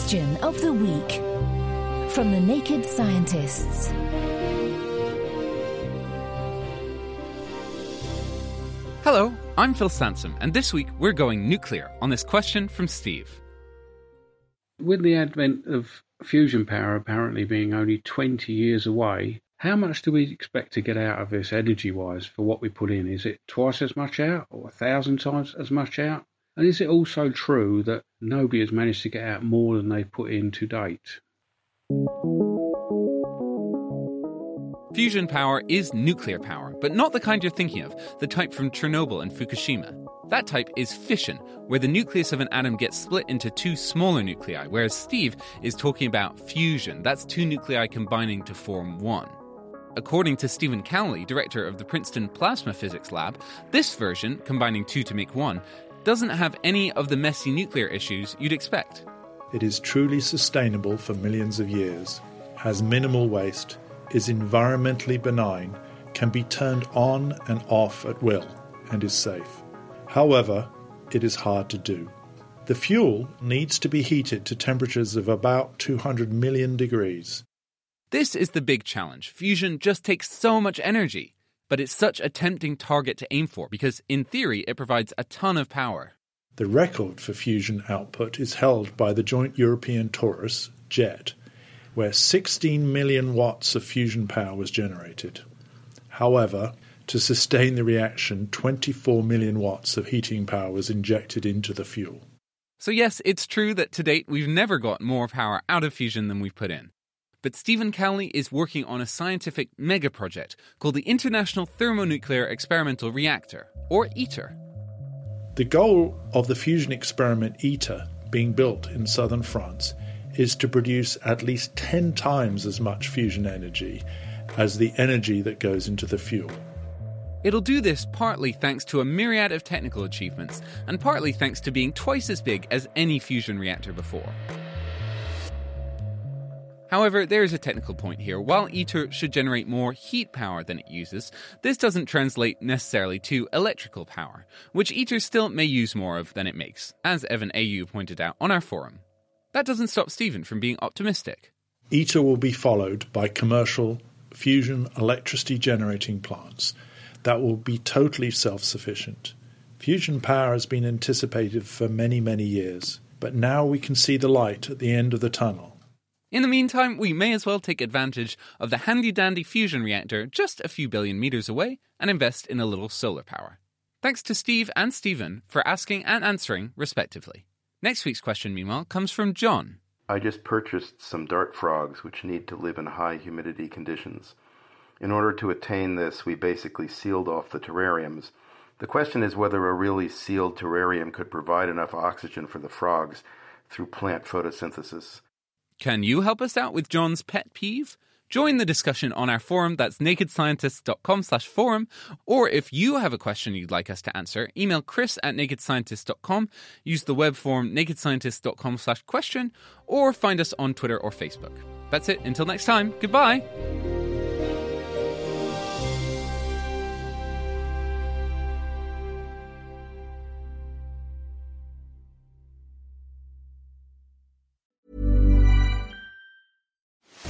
Question of the week from the Naked Scientists. Hello, I'm Phil Sansom, and this week we're going nuclear on this question from Steve. With the advent of fusion power apparently being only 20 years away, how much do we expect to get out of this energy wise for what we put in? Is it twice as much out or a thousand times as much out? And is it also true that nobody has managed to get out more than they put in to date? Fusion power is nuclear power, but not the kind you're thinking of, the type from Chernobyl and Fukushima. That type is fission, where the nucleus of an atom gets split into two smaller nuclei, whereas Steve is talking about fusion. That's two nuclei combining to form one. According to Steven Cowley, director of the Princeton Plasma Physics Lab, this version, combining two to make one, doesn't have any of the messy nuclear issues you'd expect. It is truly sustainable for millions of years, has minimal waste, is environmentally benign, can be turned on and off at will, and is safe. However, it is hard to do. The fuel needs to be heated to temperatures of about 200 million degrees. This is the big challenge. Fusion just takes so much energy, but it's such a tempting target to aim for because, in theory, it provides a ton of power. The record for fusion output is held by the Joint European Torus, JET, where 16 million watts of fusion power was generated. However, to sustain the reaction, 24 million watts of heating power was injected into the fuel. So, yes, it's true that to date we've never got more power out of fusion than we've put in. But Steven Cowley is working on a scientific mega project called the International Thermonuclear Experimental Reactor, or ITER. The goal of the fusion experiment ITER, being built in southern France, is to produce at least 10 times as much fusion energy as the energy that goes into the fuel. It'll do this partly thanks to a myriad of technical achievements, and partly thanks to being twice as big as any fusion reactor before. However, there is a technical point here. While ITER should generate more heat power than it uses, this doesn't translate necessarily to electrical power, which ITER still may use more of than it makes, as Evan AU pointed out on our forum. That doesn't stop Steven from being optimistic. ITER will be followed by commercial fusion electricity generating plants that will be totally self sufficient. Fusion power has been anticipated for many, many years, but now we can see the light at the end of the tunnel. In the meantime, we may as well take advantage of the handy dandy fusion reactor just a few billion meters away and invest in a little solar power. Thanks to Steve and Steven for asking and answering, respectively. Next week's question, meanwhile, comes from John. I just purchased some dart frogs which need to live in high humidity conditions. In order to attain this, we basically sealed off the terrariums. The question is whether a really sealed terrarium could provide enough oxygen for the frogs through plant photosynthesis. Can you help us out with John's pet peeve? Join the discussion on our forum, that's nakedscientists.com slash forum, or if you have a question you'd like us to answer, email chris at nakedscientists.com, use the web form nakedscientists.com slash question, or find us on Twitter or Facebook. That's it, until next time, goodbye!